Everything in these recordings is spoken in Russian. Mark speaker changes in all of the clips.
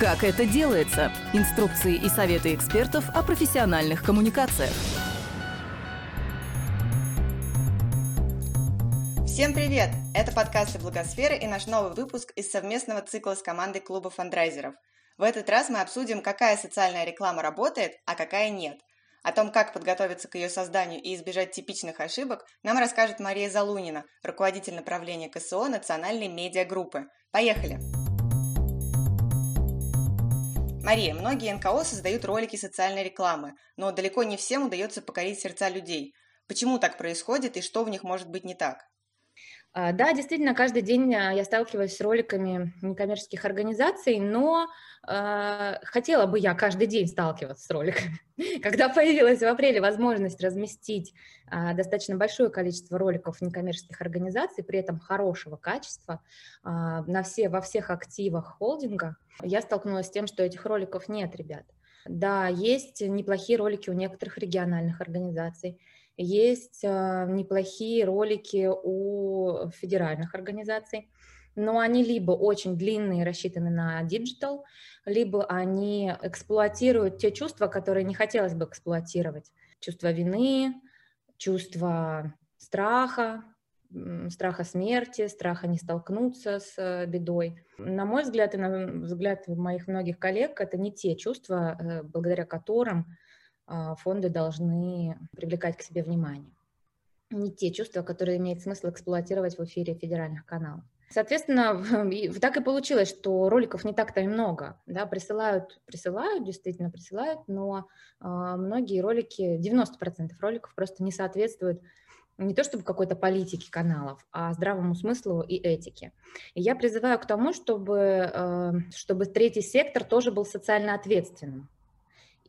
Speaker 1: Как это делается? Инструкции и советы экспертов о профессиональных коммуникациях.
Speaker 2: Всем привет! Это подкасты Благосферы и наш новый выпуск из совместного цикла с командой клуба фандрайзеров. В этот раз мы обсудим, какая социальная реклама работает, а какая нет. О том, как подготовиться к ее созданию и избежать типичных ошибок, нам расскажет Мария Залунина, руководитель направления КСО Национальной медиагруппы. Поехали! Мария, многие НКО создают ролики социальной рекламы, но далеко не всем удается покорить сердца людей. Почему так происходит и что в них может быть не так?
Speaker 3: А, да, действительно, каждый день а, я сталкиваюсь с роликами некоммерческих организаций, но э, хотела бы я каждый день сталкиваться с роликами. Когда появилась в апреле возможность разместить э, достаточно большое количество роликов некоммерческих организаций, при этом хорошего качества, э, на все, во всех активах холдинга, я столкнулась с тем, что этих роликов нет, ребят. Да, есть неплохие ролики у некоторых региональных организаций, есть а, неплохие ролики у федеральных организаций, но они либо очень длинные, рассчитаны на digital, либо они эксплуатируют те чувства, которые не хотелось бы эксплуатировать. Чувство вины, чувство страха, страха смерти, страха не столкнуться с э, бедой. На мой взгляд и на взгляд моих многих коллег, это не те чувства, э, благодаря которым фонды должны привлекать к себе внимание. Не те чувства, которые имеет смысл эксплуатировать в эфире федеральных каналов. Соответственно, так и получилось, что роликов не так-то и много. Да, присылают, присылают, действительно присылают, но э, многие ролики, 90% роликов просто не соответствуют не то чтобы какой-то политике каналов, а здравому смыслу и этике. И я призываю к тому, чтобы, э, чтобы третий сектор тоже был социально ответственным.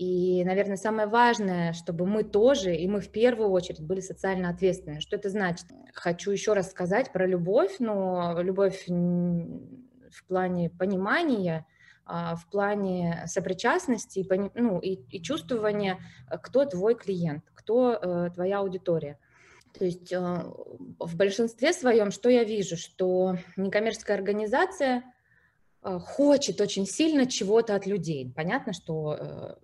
Speaker 3: И, наверное, самое важное, чтобы мы тоже, и мы в первую очередь были социально ответственны. Что это значит? Хочу еще раз сказать про любовь, но любовь в плане понимания, а, в плане сопричастности ну, и, и чувствования, кто твой клиент, кто э, твоя аудитория. То есть э, в большинстве своем, что я вижу, что некоммерческая организация э, хочет очень сильно чего-то от людей. Понятно, что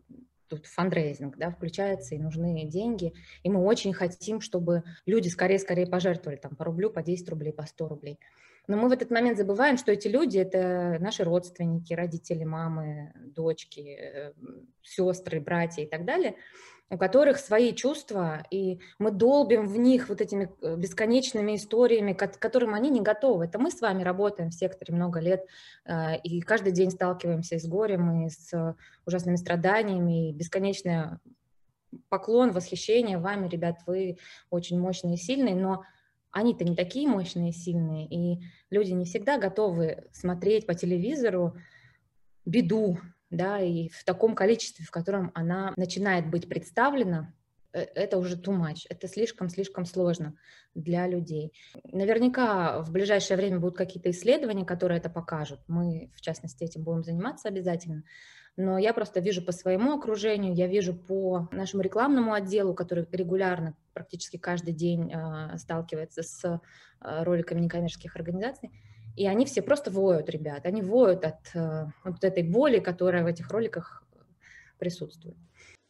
Speaker 3: тут фандрейзинг, да, включается, и нужны деньги, и мы очень хотим, чтобы люди скорее-скорее пожертвовали там по рублю, по 10 рублей, по 100 рублей. Но мы в этот момент забываем, что эти люди – это наши родственники, родители, мамы, дочки, э, сестры, братья и так далее – у которых свои чувства, и мы долбим в них вот этими э, бесконечными историями, к которым они не готовы. Это мы с вами работаем в секторе много лет, э, и каждый день сталкиваемся с горем, и с ужасными страданиями, и бесконечное поклон, восхищение вами, ребят, вы очень мощные и сильные, но они-то не такие мощные и сильные, и люди не всегда готовы смотреть по телевизору беду, да, и в таком количестве, в котором она начинает быть представлена, э, это уже too much, это слишком-слишком сложно для людей. Наверняка в ближайшее время будут какие-то исследования, которые это покажут. Мы, в частности, этим будем заниматься обязательно. Но я просто вижу по своему окружению, я вижу по нашему рекламному отделу, который регулярно, практически каждый день э, сталкивается с э, роликами некоммерческих организаций, и они все просто воют, ребят. Они воют от э, вот этой боли, которая в этих роликах присутствует.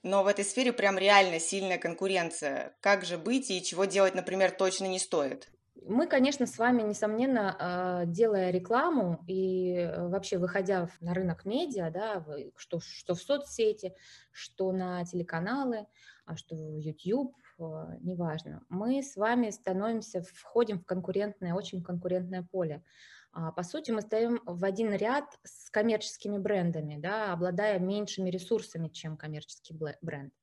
Speaker 2: Но в этой сфере прям реально сильная конкуренция. Как же быть и чего делать, например, точно не стоит?
Speaker 3: Мы, конечно, с вами, несомненно, э, делая рекламу и э, вообще выходя на рынок медиа, да, что, что в соцсети, что на телеканалы, а что в YouTube, неважно, мы с вами становимся, входим в конкурентное, очень конкурентное поле. А, по сути, мы стоим в один ряд с коммерческими брендами, да, обладая меньшими ресурсами, чем коммерческий бренд.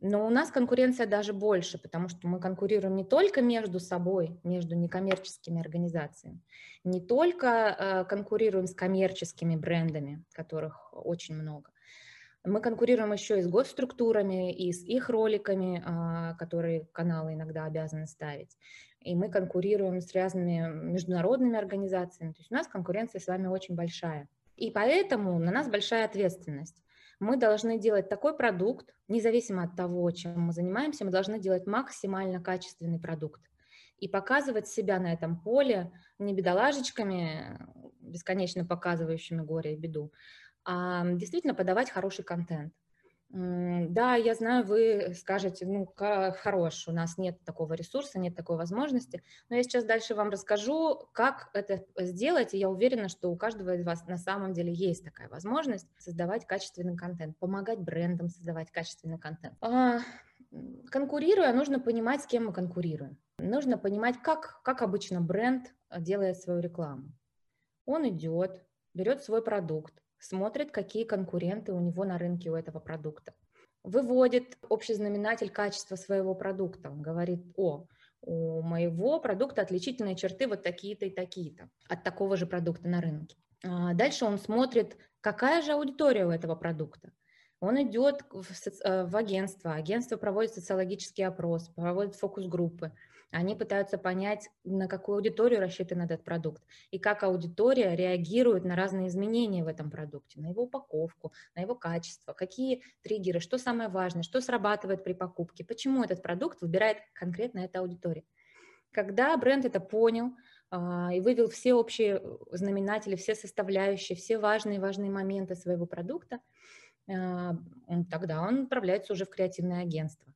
Speaker 3: Но у нас конкуренция даже больше, потому что мы конкурируем не только между собой, между некоммерческими организациями, не только э, конкурируем с коммерческими брендами, которых очень много, мы конкурируем еще и с госструктурами, и с их роликами, а, которые каналы иногда обязаны ставить. И мы конкурируем с разными международными организациями. То есть у нас конкуренция с вами очень большая. И поэтому на нас большая ответственность. Мы должны делать такой продукт, независимо от того, чем мы занимаемся, мы должны делать максимально качественный продукт и показывать себя на этом поле не бедолажечками, бесконечно показывающими горе и беду, а действительно подавать хороший контент. Да, я знаю, вы скажете, ну, хорош, у нас нет такого ресурса, нет такой возможности, но я сейчас дальше вам расскажу, как это сделать, и я уверена, что у каждого из вас на самом деле есть такая возможность создавать качественный контент, помогать брендам создавать качественный контент. А, конкурируя, нужно понимать, с кем мы конкурируем. Нужно понимать, как, как обычно бренд делает свою рекламу. Он идет, берет свой продукт, смотрит, какие конкуренты у него на рынке у этого продукта. Выводит общий знаменатель качества своего продукта. Он говорит, о, у моего продукта отличительные черты вот такие-то и такие-то от такого же продукта на рынке. А дальше он смотрит, какая же аудитория у этого продукта. Он идет в, э, в агентство, агентство проводит социологический опрос, проводит фокус-группы, они пытаются понять, на какую аудиторию рассчитан этот продукт и как аудитория реагирует на разные изменения в этом продукте, на его упаковку, на его качество, какие триггеры, что самое важное, что срабатывает при покупке, почему этот продукт выбирает конкретно эта аудитория. Когда бренд это понял а, и вывел все общие знаменатели, все составляющие, все важные важные моменты своего продукта, а, тогда он отправляется уже в креативное агентство.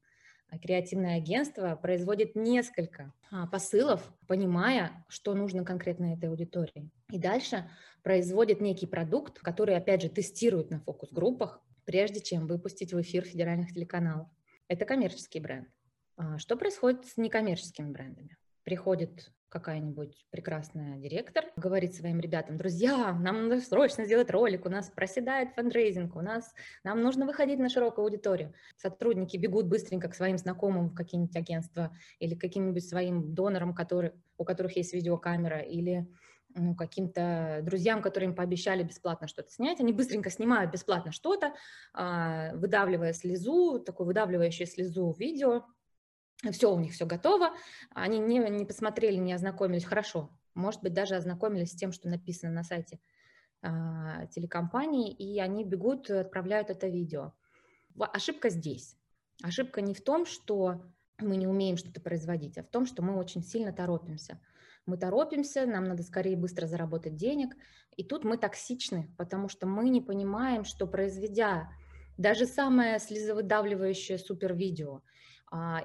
Speaker 3: Креативное агентство производит несколько а, посылов, понимая, что нужно конкретно этой аудитории. И дальше производит некий продукт, который, опять же, тестирует на фокус-группах, прежде чем выпустить в эфир федеральных телеканалов. Это коммерческий бренд. А что происходит с некоммерческими брендами? Приходит какая-нибудь прекрасная директор говорит своим ребятам, друзья, нам надо срочно сделать ролик, у нас проседает фандрейзинг, у нас, нам нужно выходить на широкую аудиторию. Сотрудники бегут быстренько к своим знакомым в какие-нибудь агентства или каким-нибудь своим донорам, которые, у которых есть видеокамера, или ну, каким-то друзьям, которые им пообещали бесплатно что-то снять, они быстренько снимают бесплатно что-то, а, выдавливая слезу, такое выдавливающее слезу видео, все у них все готово, они не, не посмотрели, не ознакомились, хорошо, может быть, даже ознакомились с тем, что написано на сайте а, телекомпании, и они бегут, отправляют это видео. Ошибка здесь. Ошибка не в том, что мы не умеем что-то производить, а в том, что мы очень сильно торопимся. Мы торопимся, нам надо скорее быстро заработать денег, и тут мы токсичны, потому что мы не понимаем, что произведя даже самое слезовыдавливающее супервидео,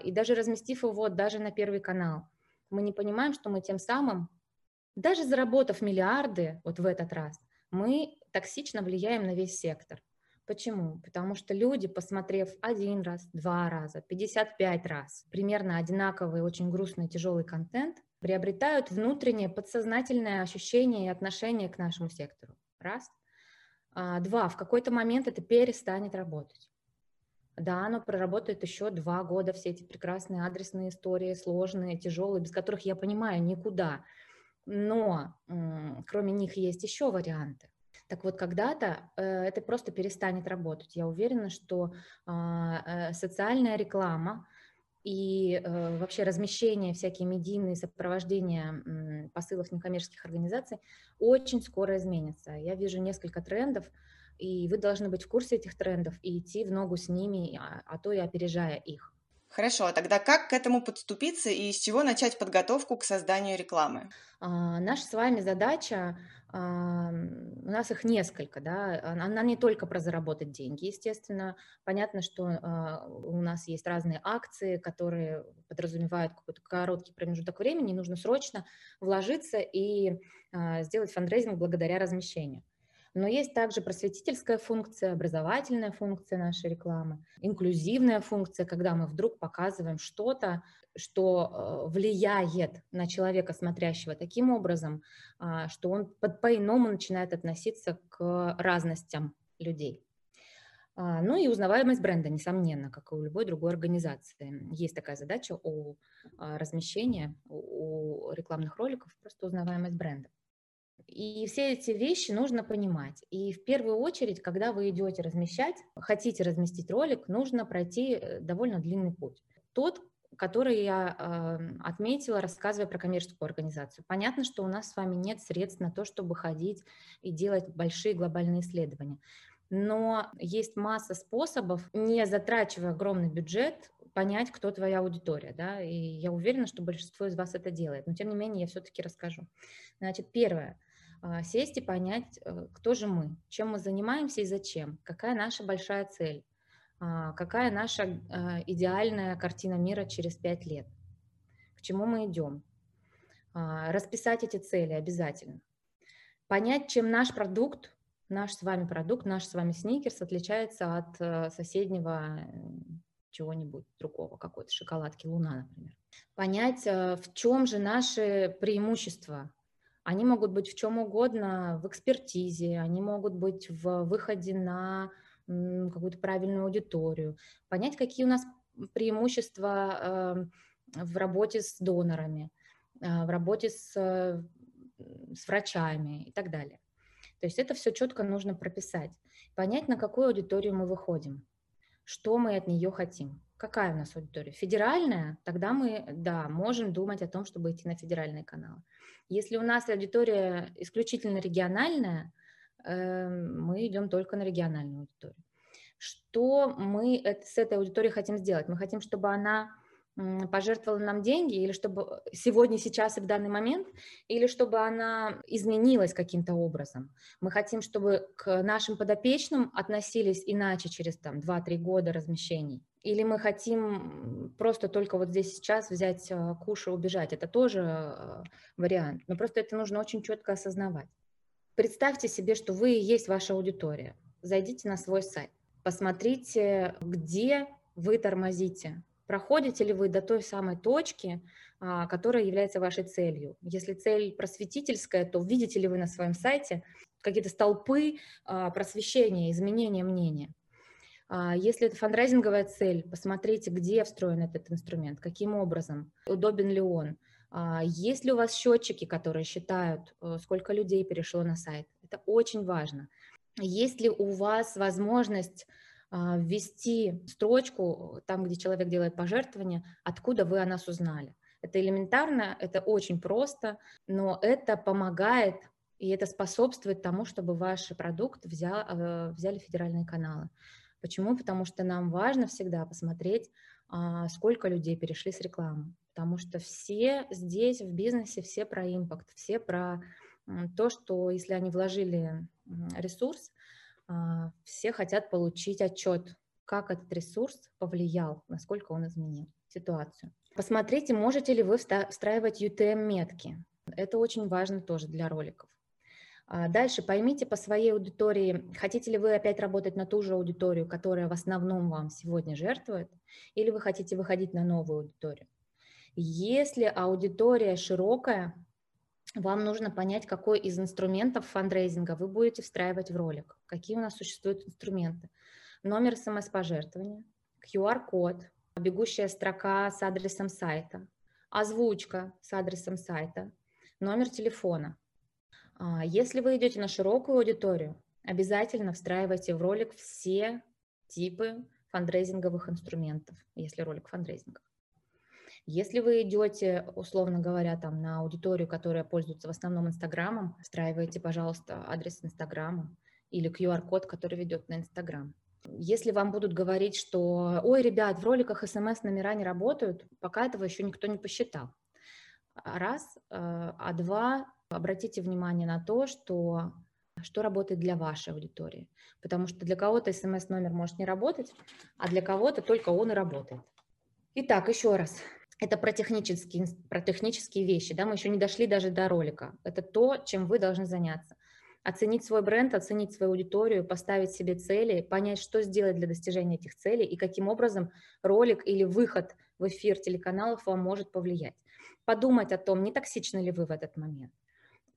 Speaker 3: и даже разместив его даже на Первый канал, мы не понимаем, что мы тем самым, даже заработав миллиарды вот в этот раз, мы токсично влияем на весь сектор. Почему? Потому что люди, посмотрев один раз, два раза, 55 раз, примерно одинаковый, очень грустный, тяжелый контент, приобретают внутреннее подсознательное ощущение и отношение к нашему сектору. Раз. А, два. В какой-то момент это перестанет работать. Да, оно проработает еще два года, все эти прекрасные адресные истории, сложные, тяжелые, без которых, я понимаю, никуда. Но кроме них есть еще варианты. Так вот, когда-то э, это просто перестанет работать. Я уверена, что а, э, социальная реклама и э, вообще размещение, всякие медийные сопровождения посылов некоммерческих организаций очень скоро изменятся. Я вижу несколько трендов, и вы должны быть в курсе этих трендов и идти в ногу с ними, а, а то и опережая их.
Speaker 2: Хорошо, а тогда как к этому подступиться и с чего начать подготовку к созданию рекламы?
Speaker 3: А, наша с вами задача, а, у нас их несколько, да, она не только про заработать деньги, естественно. Понятно, что а, у нас есть разные акции, которые подразумевают какой-то короткий промежуток времени, нужно срочно вложиться и а, сделать фандрейзинг благодаря размещению. Но есть также просветительская функция, образовательная функция нашей рекламы, инклюзивная функция, когда мы вдруг показываем что-то, что э, влияет на человека, смотрящего таким образом, а, что он по-иному начинает относиться к разностям людей. А, ну и узнаваемость бренда, несомненно, как и у любой другой организации. Есть такая задача у а, размещения, у рекламных роликов, просто узнаваемость бренда. И все эти вещи нужно понимать. И в первую очередь, когда вы идете размещать, хотите разместить ролик, нужно пройти э, довольно длинный путь. Тот, который я э, отметила, рассказывая про коммерческую организацию. Понятно, что у нас с вами нет средств на то, чтобы ходить и делать большие глобальные исследования. Но есть масса способов, не затрачивая огромный бюджет, понять, кто твоя аудитория, да, и я уверена, что большинство из вас это делает, но тем не менее я все-таки расскажу. Значит, первое, сесть и понять, э, кто же мы, чем мы занимаемся и зачем, какая наша большая цель, а, какая наша а, идеальная картина мира через пять лет, к чему мы идем. Расписать эти цели обязательно. Понять, чем наш продукт, наш с вами продукт, наш с вами сникерс отличается от э, соседнего чего-нибудь другого, какой-то шоколадки Луна, например. Понять, э, в чем же наши преимущества, они могут быть в чем угодно, в экспертизе, они могут быть в выходе на какую-то правильную аудиторию, понять, какие у нас преимущества эм, в работе с донорами, э, в работе с, с врачами и так далее. То есть это все четко нужно прописать, понять, на какую аудиторию мы выходим, что мы от нее хотим. Какая у нас аудитория? Федеральная? Тогда мы, да, можем думать о том, чтобы идти на федеральные каналы. Если у нас аудитория исключительно региональная, эм, мы идем только на региональную аудиторию. Что мы с этой аудиторией хотим сделать? Мы хотим, чтобы она пожертвовала нам деньги, или чтобы сегодня, сейчас и в данный момент, или чтобы она изменилась каким-то образом. Мы хотим, чтобы к нашим подопечным относились иначе через там 2-3 года размещений. Или мы хотим просто только вот здесь сейчас взять э, куш и убежать. Это тоже э, вариант. Но просто это нужно очень четко осознавать. Представьте себе, что вы и есть ваша аудитория. Зайдите на свой сайт, посмотрите, где вы тормозите, проходите ли вы до той самой точки, а, которая является вашей целью. Если цель просветительская, то видите ли вы на своем сайте какие-то столпы а, просвещения, изменения мнения. А, если это фандрайзинговая цель, посмотрите, где встроен этот инструмент, каким образом, удобен ли он. Есть ли у вас счетчики, которые считают, э, сколько людей перешло на сайт? Это очень важно. Есть ли у вас возможность а, ввести строчку там, где человек делает пожертвование, откуда вы о нас узнали. Это элементарно, это очень просто, но это помогает и это способствует тому, чтобы ваш продукт взял, э, взяли федеральные каналы. Почему? Потому что нам важно всегда посмотреть, а, сколько людей перешли с рекламы. Потому что все здесь в бизнесе, все про импакт, все про то, что если они вложили ресурс, а, все хотят получить отчет, как этот ресурс повлиял, насколько он изменил ситуацию. Посмотрите, можете ли вы встраивать UTM-метки. Это очень важно тоже для роликов. А, дальше поймите по своей аудитории, хотите ли вы опять работать на ту же аудиторию, которая в основном вам сегодня жертвует, или вы хотите выходить на новую аудиторию. Если аудитория широкая, вам нужно понять, какой из инструментов фандрейзинга вы будете встраивать в ролик. Какие у нас существуют инструменты. Номер смс-пожертвования, QR-код, бегущая строка с адресом сайта, озвучка с адресом сайта, номер телефона. А, если вы идете на широкую аудиторию, обязательно встраивайте в ролик все типы фандрейзинговых инструментов, если ролик фандрейзинга. Если вы идете, условно говоря, там на аудиторию, которая пользуется в основном Инстаграмом, встраивайте, пожалуйста, адрес Инстаграма или QR-код, который ведет на Инстаграм. Если вам будут говорить, что, ой, ребят, в роликах смс-номера не работают, пока этого еще никто не посчитал. Раз. Э, а два, обратите внимание на то, что что работает для вашей аудитории. Потому что для кого-то смс-номер может не работать, а для кого-то только он и работает. Итак, еще раз. Это про технические, про технические вещи, да, мы еще не дошли даже до ролика. Это то, чем вы должны заняться. Оценить свой бренд, оценить свою аудиторию, поставить себе цели, понять, что сделать для достижения этих целей и каким образом ролик или выход в эфир телеканалов вам может повлиять. Подумать о том, не токсичны ли вы в этот момент,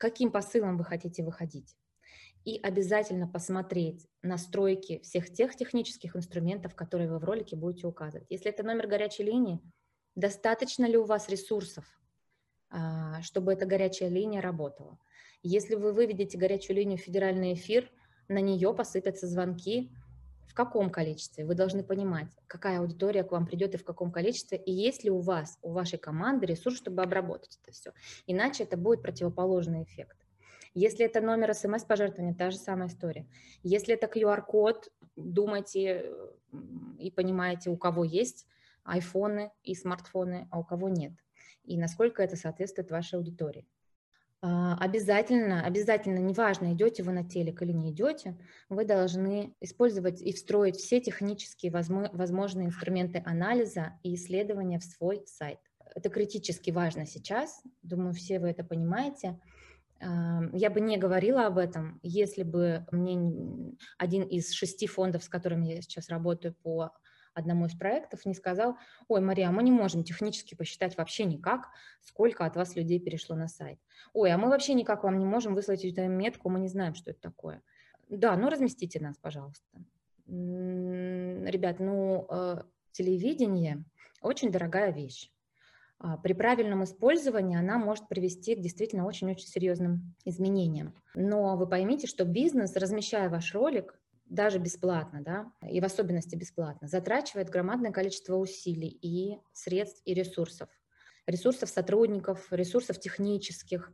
Speaker 3: каким посылом вы хотите выходить. И обязательно посмотреть настройки всех тех технических инструментов, которые вы в ролике будете указывать. Если это номер горячей линии, Достаточно ли у вас ресурсов, а, чтобы эта горячая линия работала? Если вы выведете горячую линию в федеральный эфир, на нее посыпятся звонки. В каком количестве? Вы должны понимать, какая аудитория к вам придет и в каком количестве, и есть ли у вас, у вашей команды ресурс, чтобы обработать это все. Иначе это будет противоположный эффект. Если это номер смс-пожертвования, та же самая история. Если это QR-код, думайте и понимаете, у кого есть айфоны и смартфоны, а у кого нет, и насколько это соответствует вашей аудитории. А, обязательно, обязательно, неважно, идете вы на телек или не идете, вы должны использовать и встроить все технические возможные инструменты анализа и исследования в свой сайт. Это критически важно сейчас, думаю, все вы это понимаете. Я бы не говорила об этом, если бы мне один из шести фондов, с которыми я сейчас работаю по одному из проектов, не сказал, ой, Мария, мы не можем технически посчитать вообще никак, сколько от вас людей перешло на сайт. Ой, а мы вообще никак вам не можем выслать эту метку, мы не знаем, что это такое. Да, ну разместите нас, пожалуйста. Ребят, ну, э, телевидение очень дорогая вещь. А, при правильном использовании она может привести к действительно очень-очень серьезным изменениям. Но вы поймите, что бизнес, размещая ваш ролик, даже бесплатно, да, и в особенности бесплатно, затрачивает громадное количество усилий и средств и ресурсов. Ресурсов сотрудников, ресурсов технических,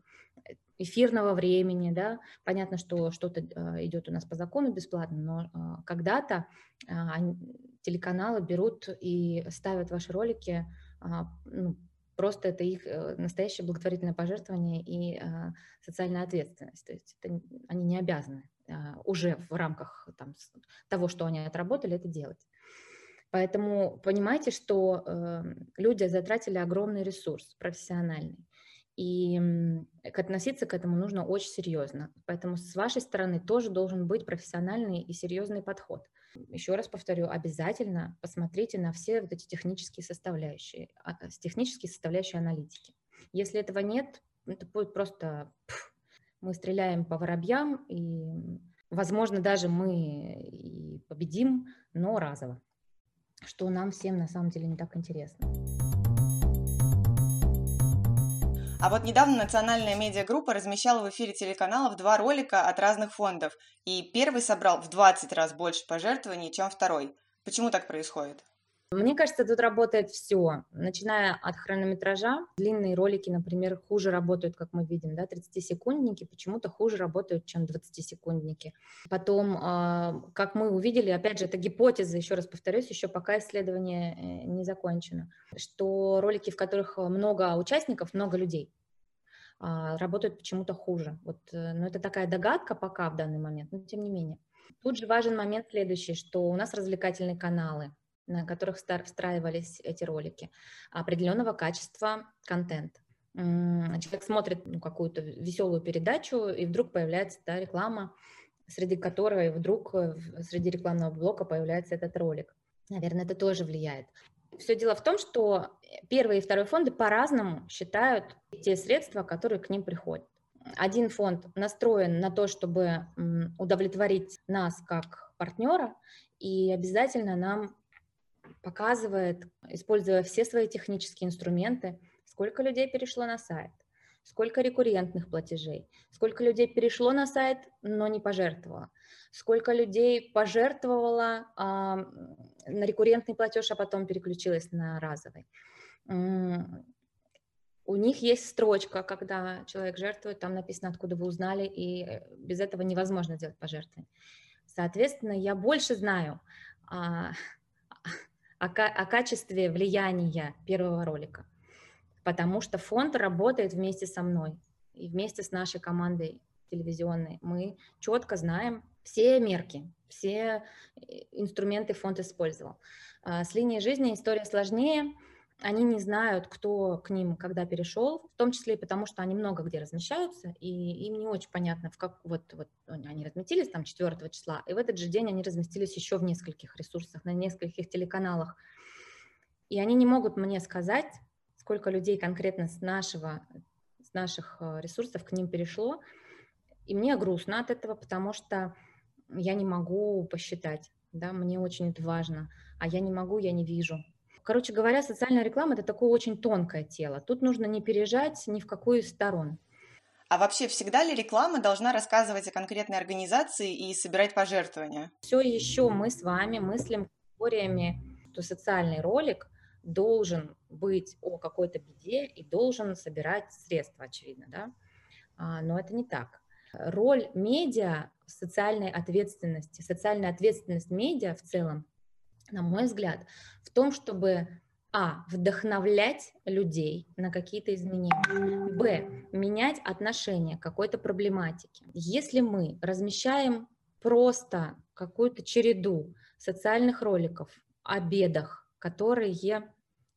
Speaker 3: эфирного времени, да, понятно, что что-то э, идет у нас по закону бесплатно, но э, когда-то э, телеканалы берут и ставят ваши ролики, ну, просто это их настоящее благотворительное пожертвование и социальная ответственность, то есть это, они не обязаны уже в рамках там, того, что они отработали, это делать. Поэтому понимаете, что э, люди затратили огромный ресурс профессиональный. И относиться к этому нужно очень серьезно. Поэтому с вашей стороны тоже должен быть профессиональный и серьезный подход. Еще раз повторю, обязательно посмотрите на все вот эти технические составляющие, а, технические составляющие аналитики. Если этого нет, это будет просто мы стреляем по воробьям, и, возможно, даже мы и победим, но разово, что нам всем на самом деле не так интересно.
Speaker 2: А вот недавно национальная медиагруппа размещала в эфире телеканалов два ролика от разных фондов, и первый собрал в 20 раз больше пожертвований, чем второй. Почему так происходит?
Speaker 3: Мне кажется, тут работает все, начиная от хронометража. Длинные ролики, например, хуже работают, как мы видим, да, 30-секундники почему-то хуже работают, чем 20-секундники. Потом, а, как мы увидели, опять же, это гипотеза, еще раз повторюсь, еще пока исследование э, не закончено, что ролики, в которых много участников, много людей, а, работают почему-то хуже. Вот, э, но это такая догадка пока в данный момент, но тем не менее. Тут же важен момент следующий, что у нас развлекательные каналы – на которых встраивались эти ролики, определенного качества контент. Человек смотрит ну, какую-то веселую передачу, и вдруг появляется та реклама, среди которой вдруг э, среди рекламного блока появляется этот ролик. Наверное, это тоже влияет. Все дело в том, что первый и второй фонды по-разному считают те средства, которые к ним приходят. Один фонд настроен на то, чтобы удовлетворить нас как партнера, и обязательно нам показывает, используя все свои технические инструменты, сколько людей перешло на сайт, сколько рекуррентных платежей, сколько людей перешло на сайт, но не пожертвовало, сколько людей пожертвовало а, на рекуррентный платеж, а потом переключилось на разовый. У них есть строчка, когда человек жертвует, там написано, откуда вы узнали, и э, без этого невозможно сделать пожертвование. Соответственно, я больше знаю а, о, о качестве влияния первого ролика, потому что фонд работает вместе со мной и вместе с нашей командой телевизионной. Мы четко знаем все мерки, все э, инструменты фонд использовал. А, с линией жизни история сложнее – они не знают, кто к ним когда перешел, в том числе и потому, что они много где размещаются, и им не очень понятно, в как вот, вот они разместились там 4 числа, и в этот же день они разместились еще в нескольких ресурсах, на нескольких телеканалах. И они не могут мне сказать, сколько людей конкретно с, нашего, с наших э, ресурсов к ним перешло. И мне грустно от этого, потому что я не могу посчитать, да, мне очень это важно, а я не могу, я не вижу. Короче говоря, социальная реклама – это такое очень тонкое тело. Тут нужно не пережать ни в какую из сторон.
Speaker 2: А вообще всегда ли реклама должна рассказывать о конкретной организации и собирать пожертвования?
Speaker 3: Все еще мы с вами мыслим категориями, что социальный ролик должен быть о какой-то беде и должен собирать средства, очевидно, да? А, но это не так. Роль медиа в социальной ответственности, социальная ответственность медиа в целом на мой взгляд, в том, чтобы а. Вдохновлять людей на какие-то изменения. Б. Менять отношение к какой-то проблематике. Если мы размещаем просто какую-то череду социальных роликов о бедах, которые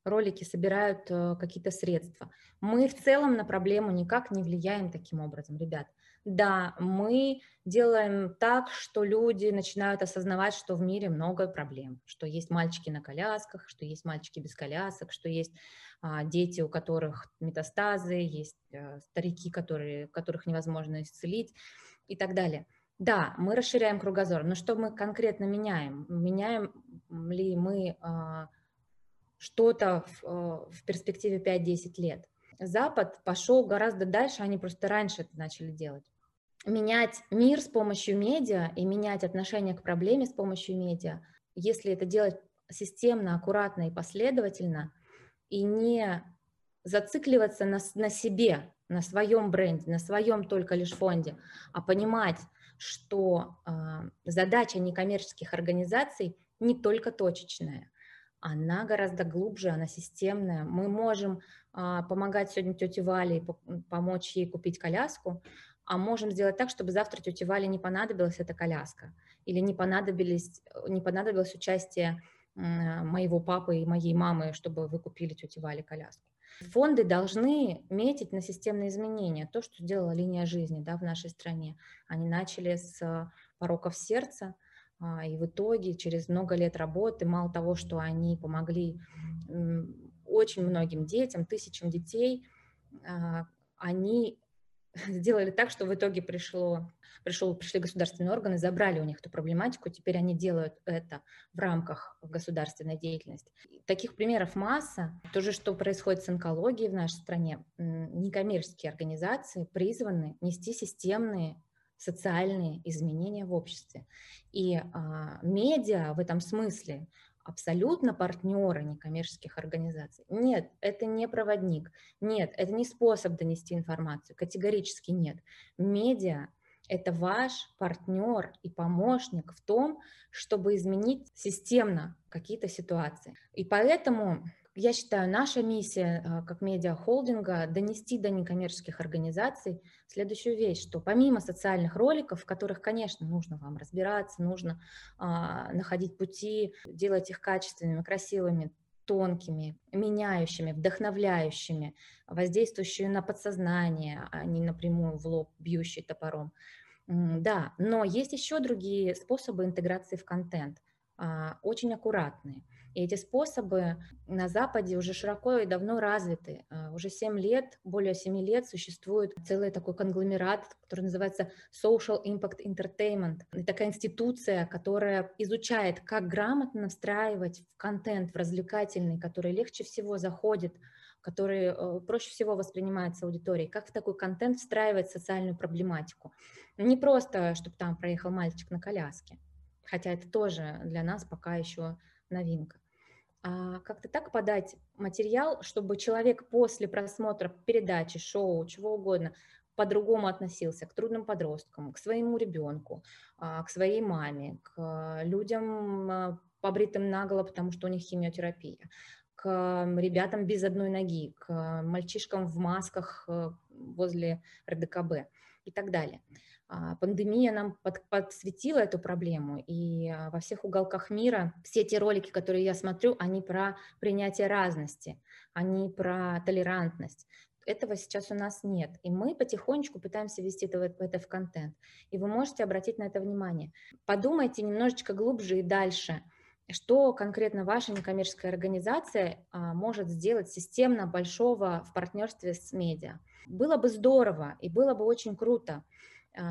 Speaker 3: ролики собирают э, какие-то средства, мы в целом на проблему никак не влияем таким образом, ребят. Да, мы делаем так, что люди начинают осознавать, что в мире много проблем, что есть мальчики на колясках, что есть мальчики без колясок, что есть а, дети, у которых метастазы, есть а, старики, которые, которых невозможно исцелить и так далее. Да, мы расширяем кругозор, но что мы конкретно меняем? Меняем ли мы а, что-то в, а, в перспективе 5-10 лет? Запад пошел гораздо дальше, они просто раньше это начали делать менять мир с помощью медиа и менять отношение к проблеме с помощью медиа, если это делать системно, аккуратно и последовательно, и не зацикливаться на, на себе, на своем бренде, на своем только лишь фонде, а понимать, что э, задача некоммерческих организаций не только точечная, она гораздо глубже, она системная. Мы можем э, помогать сегодня тете Вале, помочь ей купить коляску, а можем сделать так, чтобы завтра тете Вале не понадобилась эта коляска или не, понадобились, не понадобилось участие моего папы и моей мамы, чтобы вы купили тете Вале коляску. Фонды должны метить на системные изменения, то, что сделала линия жизни да, в нашей стране. Они начали с пороков сердца, а, и в итоге через много лет работы, мало того, что они помогли очень многим детям, тысячам детей, а, они сделали так, что в итоге пришло, пришел, пришли государственные органы, забрали у них эту проблематику, теперь они делают это в рамках государственной деятельности. Таких примеров масса. То же, что происходит с онкологией в нашей стране. Некоммерческие организации призваны нести системные социальные изменения в обществе. И а, медиа в этом смысле абсолютно партнеры некоммерческих организаций. Нет, это не проводник. Нет, это не способ донести информацию. Категорически нет. Медиа – это ваш партнер и помощник в том, чтобы изменить системно какие-то ситуации. И поэтому я считаю, наша миссия а, как медиахолдинга донести до некоммерческих организаций следующую вещь, что помимо социальных роликов, в которых, конечно, нужно вам разбираться, нужно а, находить пути, делать их качественными, красивыми, тонкими, меняющими, вдохновляющими, воздействующими на подсознание, а не напрямую в лоб бьющий топором. Да, но есть еще другие способы интеграции в контент, а, очень аккуратные. И эти способы на Западе уже широко и давно развиты. А, уже 7 лет, более 7 лет существует целый такой конгломерат, который называется Social Impact Entertainment. Это такая институция, которая изучает, как грамотно встраивать в контент, в развлекательный, который легче всего заходит который э, проще всего воспринимается аудиторией, как в такой контент встраивать социальную проблематику. Не просто, чтобы там проехал мальчик на коляске, хотя это тоже для нас пока еще новинка как-то так подать материал, чтобы человек после просмотра передачи, шоу, чего угодно, по-другому относился к трудным подросткам, к своему ребенку, а, к своей маме, к людям а, побритым наголо, потому что у них химиотерапия, к ребятам без одной ноги, к мальчишкам в масках э, возле РДКБ и так далее. А, пандемия нам под, подсветила эту проблему, и а, во всех уголках мира все те ролики, которые я смотрю, они про принятие разности, они про толерантность. Этого сейчас у нас нет, и мы потихонечку пытаемся ввести это, это в контент. И вы можете обратить на это внимание. Подумайте немножечко глубже и дальше, что конкретно ваша некоммерческая организация а, может сделать системно большого в партнерстве с медиа. Было бы здорово и было бы очень круто,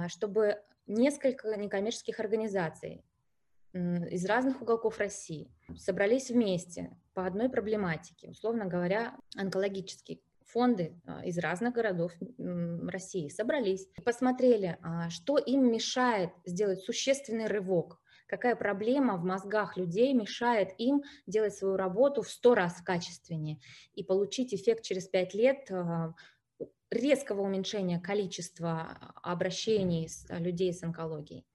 Speaker 3: чтобы несколько некоммерческих организаций из разных уголков России собрались вместе по одной проблематике, условно говоря, онкологические фонды а, из разных городов России собрались, посмотрели, а, что им мешает сделать существенный рывок, какая проблема в мозгах людей мешает им делать свою работу в сто раз качественнее и получить эффект через пять лет резкого уменьшения количества обращений с а, людей с онкологией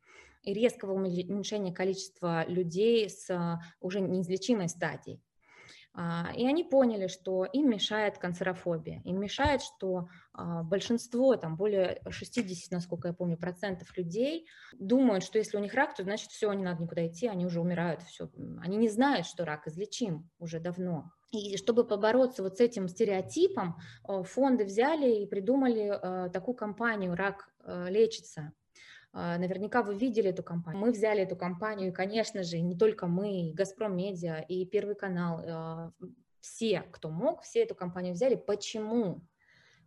Speaker 3: и резкого уменьшения количества людей с а, уже неизлечимой стадией. А, и они поняли, что им мешает канцерофобия, им мешает, что а, большинство, там более 60, насколько я помню, процентов людей думают, что если у них рак, то значит все, не надо никуда идти, они уже умирают, все. Они не знают, что рак излечим уже давно. И чтобы побороться вот с этим стереотипом, э, фонды взяли и придумали э, такую кампанию «Рак э, лечится», наверняка вы видели эту компанию. Мы взяли эту компанию, и, конечно же, не только мы, и «Газпром Медиа», и Первый канал, все, кто мог, все эту компанию взяли. Почему?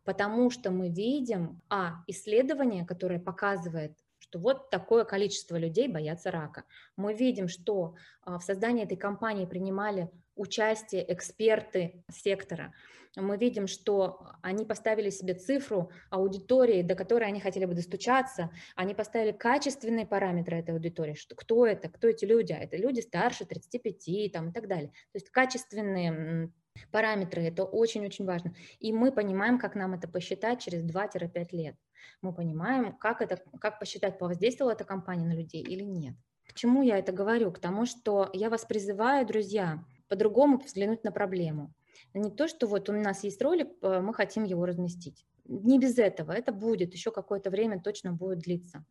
Speaker 3: Потому что мы видим, а, исследование, которое показывает, что вот такое количество людей боятся рака. Мы видим, что в создании этой компании принимали участие эксперты сектора. Мы видим, что они поставили себе цифру аудитории, до которой они хотели бы достучаться, они поставили качественные параметры этой аудитории, что кто это, кто эти люди, а это люди старше 35 там, и так далее. То есть качественные параметры, это очень-очень важно. И мы понимаем, как нам это посчитать через 2-5 лет. Мы понимаем, как, это, как посчитать, повоздействовала эта компания на людей или нет. К чему я это говорю? К тому, что я вас призываю, друзья, по-другому взглянуть на проблему. Не то, что вот у нас есть ролик, э, мы хотим его разместить. Не без этого, это будет, еще какое-то время точно будет длиться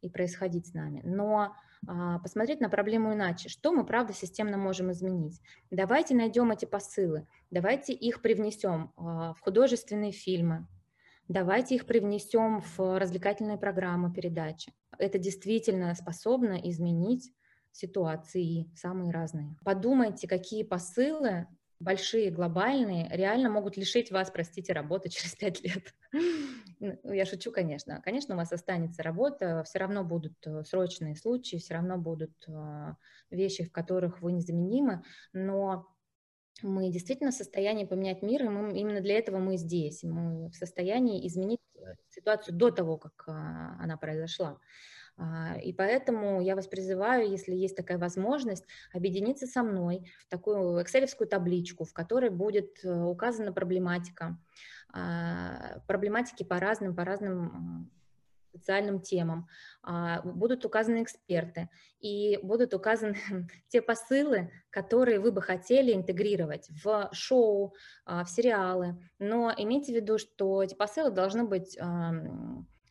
Speaker 3: и происходить с нами. Но а, посмотреть на проблему иначе. Что мы, правда, системно можем изменить? Давайте найдем эти посылы, давайте их привнесем а, в художественные фильмы, давайте их привнесем в развлекательные программы, передачи. Это действительно способно изменить ситуации самые разные. Подумайте, какие посылы большие, глобальные, реально могут лишить вас, простите, работы через пять лет. Ну, я шучу, конечно. Конечно, у вас останется работа, все равно будут э, срочные случаи, все равно будут э, вещи, в которых вы незаменимы, но мы действительно в состоянии поменять мир, и мы, именно для этого мы здесь. Мы в состоянии изменить э, ситуацию до того, как она произошла. А, и поэтому я вас призываю, если есть такая возможность, объединиться со мной в такую экселевскую табличку, в которой будет э, указана проблематика, а, проблематики по разным, по разным социальным темам, а, будут указаны эксперты и будут указаны те посылы, которые вы бы хотели интегрировать в шоу, в сериалы. Но имейте в виду, что эти посылы должны быть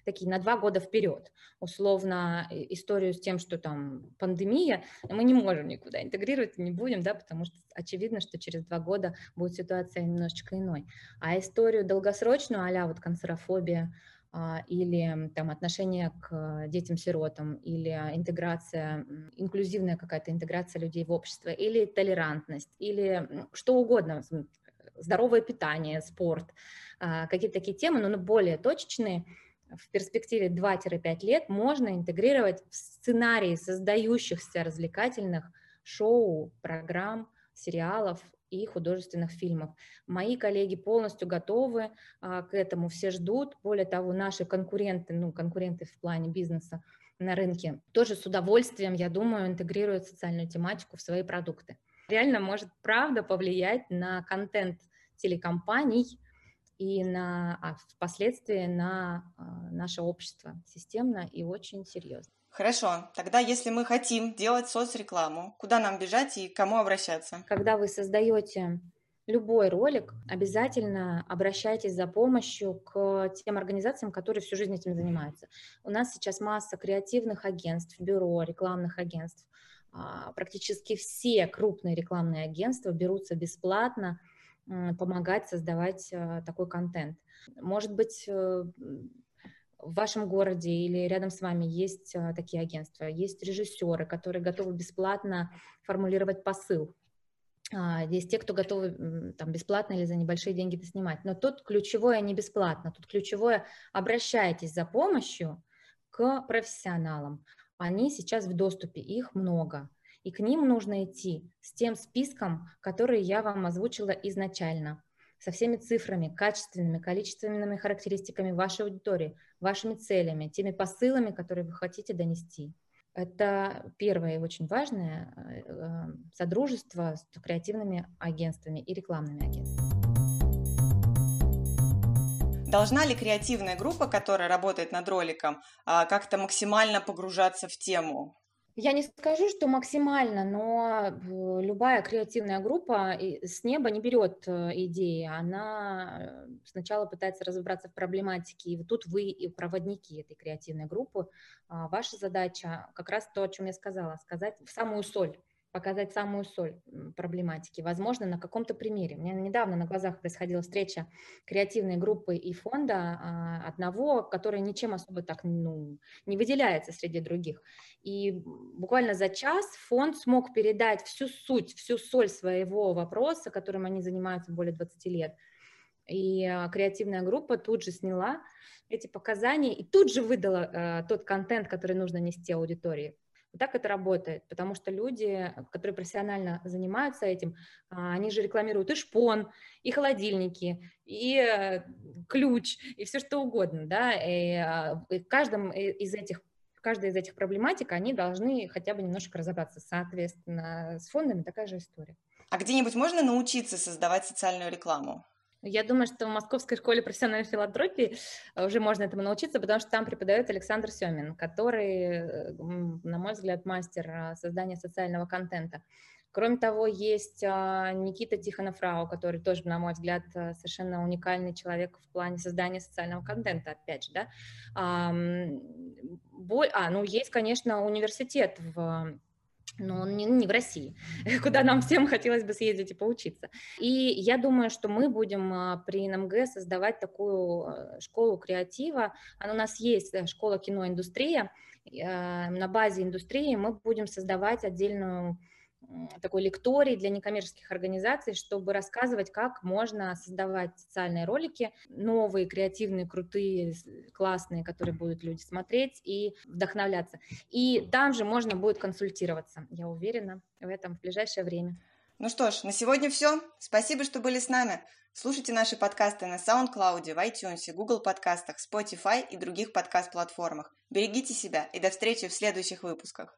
Speaker 3: такие на два года вперед. Условно, историю с тем, что там пандемия, мы не можем никуда интегрировать, не будем, да, потому что очевидно, что через два года будет ситуация немножечко иной. А историю долгосрочную, а вот канцерофобия, а, или там отношение к детям-сиротам, или интеграция, инклюзивная какая-то интеграция людей в общество, или толерантность, или что угодно, здоровое питание, спорт, а, какие-то такие темы, но более точечные, в перспективе 2-5 лет можно интегрировать в сценарии создающихся развлекательных шоу, программ, сериалов и художественных фильмов. Мои коллеги полностью готовы а, к этому, все ждут. Более того, наши конкуренты, ну, конкуренты в плане бизнеса на рынке тоже с удовольствием, я думаю, интегрируют социальную тематику в свои продукты. Реально может, правда, повлиять на контент телекомпаний, и на, а впоследствии на а, наше общество системно и очень серьезно.
Speaker 2: Хорошо, тогда если мы хотим делать соцрекламу, куда нам бежать и к кому обращаться?
Speaker 3: Когда вы создаете любой ролик, обязательно обращайтесь за помощью к тем организациям, которые всю жизнь этим занимаются. У нас сейчас масса креативных агентств, бюро, рекламных агентств. А, практически все крупные рекламные агентства берутся бесплатно помогать создавать э, такой контент. Может быть, э, в вашем городе или рядом с вами есть э, такие агентства, есть режиссеры, которые готовы бесплатно формулировать посыл. А, есть те, кто готовы там, бесплатно или за небольшие деньги это снимать. Но тут ключевое не бесплатно, тут ключевое обращайтесь за помощью к профессионалам. Они сейчас в доступе, их много и к ним нужно идти с тем списком, который я вам озвучила изначально, со всеми цифрами, качественными, количественными характеристиками вашей аудитории, вашими целями, теми посылами, которые вы хотите донести. Это первое и очень важное э, э, содружество с креативными агентствами и рекламными агентствами.
Speaker 2: Должна ли креативная группа, которая работает над роликом, а, как-то максимально погружаться в тему?
Speaker 3: Я не скажу, что максимально, но любая креативная группа с неба не берет э, идеи, она э, сначала пытается разобраться в проблематике, и вот тут вы и проводники этой креативной группы. А ваша задача как раз то, о чем я сказала, сказать в самую соль показать самую соль проблематики, возможно, на каком-то примере. У меня недавно на глазах происходила встреча креативной группы и фонда а, одного, который ничем особо так ну, не выделяется среди других. И буквально за час фонд смог передать всю суть, всю соль своего вопроса, которым они занимаются более 20 лет. И а, креативная группа тут же сняла эти показания и тут же выдала э, тот контент, который нужно нести аудитории. Вот так это работает, потому что люди, которые профессионально занимаются этим, а, они же рекламируют и шпон, и холодильники, и э, ключ, и все что угодно, да, и а, в каждом из этих каждая из этих проблематик, они должны хотя бы немножко разобраться. Соответственно, с фондами такая же история.
Speaker 2: А где-нибудь можно научиться создавать социальную рекламу?
Speaker 3: Я думаю, что в Московской школе профессиональной филантропии э, уже можно этому научиться, потому что там преподает Александр Семин, который, э, на мой взгляд, мастер э, создания социального контента. Кроме того, есть а, Никита Тихонов-Рау, который тоже, на мой взгляд, совершенно уникальный человек в плане создания социального контента, опять же, да. А, ну, есть, конечно, университет в но он не, не в России, куда нам всем хотелось бы съездить и поучиться. И я думаю, что мы будем а, при НМГ создавать такую а, школу креатива. Она у нас есть, э, школа киноиндустрия. А, на базе индустрии мы будем создавать отдельную такой лекторий для некоммерческих организаций, чтобы рассказывать, как можно создавать социальные ролики, новые, креативные, крутые, классные, которые будут люди смотреть и вдохновляться. И там же можно будет консультироваться, я уверена, в этом в ближайшее время.
Speaker 2: Ну что ж, на сегодня все. Спасибо, что были с нами. Слушайте наши подкасты на SoundCloud, в iTunes, Google подкастах, Spotify и других подкаст-платформах. Берегите себя и до встречи в следующих выпусках.